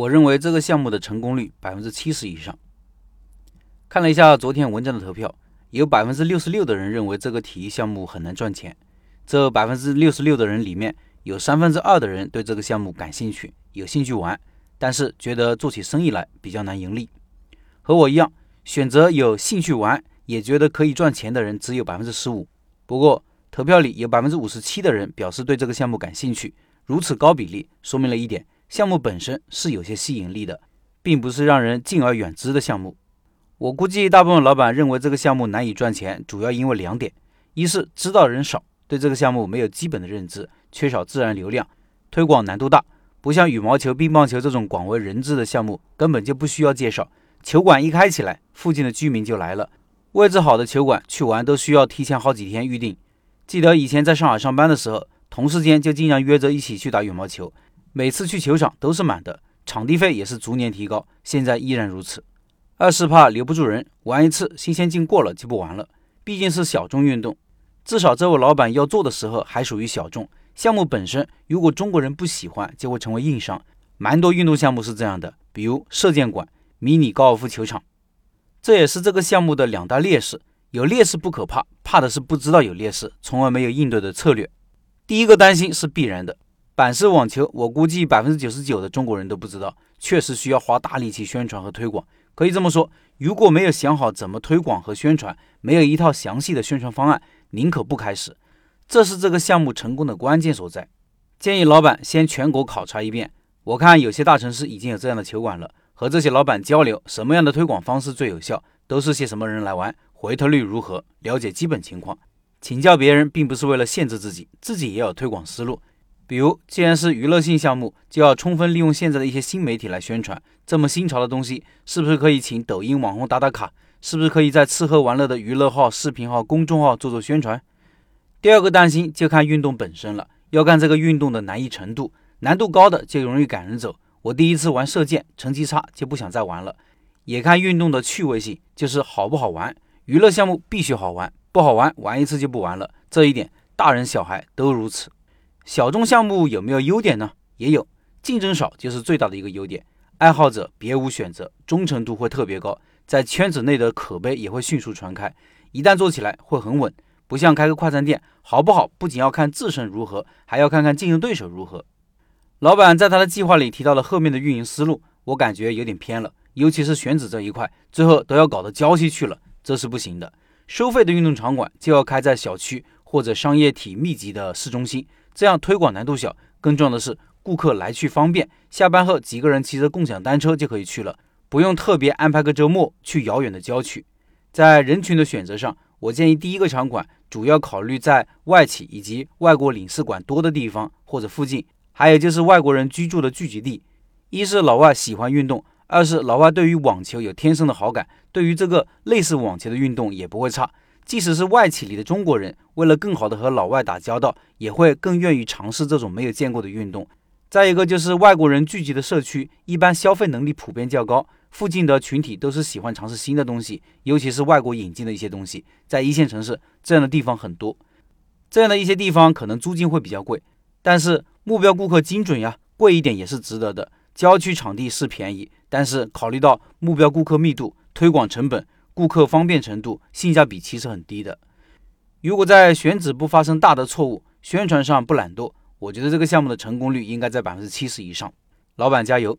我认为这个项目的成功率百分之七十以上。看了一下昨天文章的投票，有百分之六十六的人认为这个体育项目很难赚钱。这百分之六十六的人里面有三分之二的人对这个项目感兴趣，有兴趣玩，但是觉得做起生意来比较难盈利。和我一样，选择有兴趣玩，也觉得可以赚钱的人只有百分之十五。不过投票里有百分之五十七的人表示对这个项目感兴趣，如此高比例说明了一点：项目本身是有些吸引力的，并不是让人敬而远之的项目。我估计大部分老板认为这个项目难以赚钱，主要因为两点：一是知道人少，对这个项目没有基本的认知，缺少自然流量，推广难度大，不像羽毛球、乒乓球这种广为人知的项目，根本就不需要介绍。球馆一开起来，附近的居民就来了。位置好的球馆去玩都需要提前好几天预定。记得以前在上海上班的时候，同事间就经常约着一起去打羽毛球，每次去球场都是满的，场地费也是逐年提高，现在依然如此。二是怕留不住人，玩一次新鲜劲过了就不玩了。毕竟是小众运动，至少这位老板要做的时候还属于小众项目本身。如果中国人不喜欢，就会成为硬伤。蛮多运动项目是这样的，比如射箭馆。迷你高尔夫球场，这也是这个项目的两大劣势。有劣势不可怕，怕的是不知道有劣势，从而没有应对的策略。第一个担心是必然的，板式网球，我估计百分之九十九的中国人都不知道，确实需要花大力气宣传和推广。可以这么说，如果没有想好怎么推广和宣传，没有一套详细的宣传方案，宁可不开始。这是这个项目成功的关键所在。建议老板先全国考察一遍，我看有些大城市已经有这样的球馆了。和这些老板交流，什么样的推广方式最有效？都是些什么人来玩？回头率如何？了解基本情况，请教别人，并不是为了限制自己，自己也有推广思路。比如，既然是娱乐性项目，就要充分利用现在的一些新媒体来宣传。这么新潮的东西，是不是可以请抖音网红打打卡？是不是可以在吃喝玩乐的娱乐号、视频号、公众号做做宣传？第二个担心就看运动本身了，要看这个运动的难易程度，难度高的就容易赶人走。我第一次玩射箭，成绩差就不想再玩了。也看运动的趣味性，就是好不好玩。娱乐项目必须好玩，不好玩玩一次就不玩了。这一点大人小孩都如此。小众项目有没有优点呢？也有，竞争少就是最大的一个优点。爱好者别无选择，忠诚度会特别高，在圈子内的口碑也会迅速传开。一旦做起来会很稳，不像开个快餐店，好不好不仅要看自身如何，还要看看竞争对手如何。老板在他的计划里提到了后面的运营思路，我感觉有点偏了，尤其是选址这一块，最后都要搞到郊区去了，这是不行的。收费的运动场馆就要开在小区或者商业体密集的市中心，这样推广难度小，更重要的是顾客来去方便，下班后几个人骑着共享单车就可以去了，不用特别安排个周末去遥远的郊区。在人群的选择上，我建议第一个场馆主要考虑在外企以及外国领事馆多的地方或者附近。还有就是外国人居住的聚集地，一是老外喜欢运动，二是老外对于网球有天生的好感，对于这个类似网球的运动也不会差。即使是外企里的中国人，为了更好的和老外打交道，也会更愿意尝试这种没有见过的运动。再一个就是外国人聚集的社区，一般消费能力普遍较高，附近的群体都是喜欢尝试新的东西，尤其是外国引进的一些东西，在一线城市这样的地方很多。这样的一些地方可能租金会比较贵，但是。目标顾客精准呀，贵一点也是值得的。郊区场地是便宜，但是考虑到目标顾客密度、推广成本、顾客方便程度，性价比其实很低的。如果在选址不发生大的错误，宣传上不懒惰，我觉得这个项目的成功率应该在百分之七十以上。老板加油！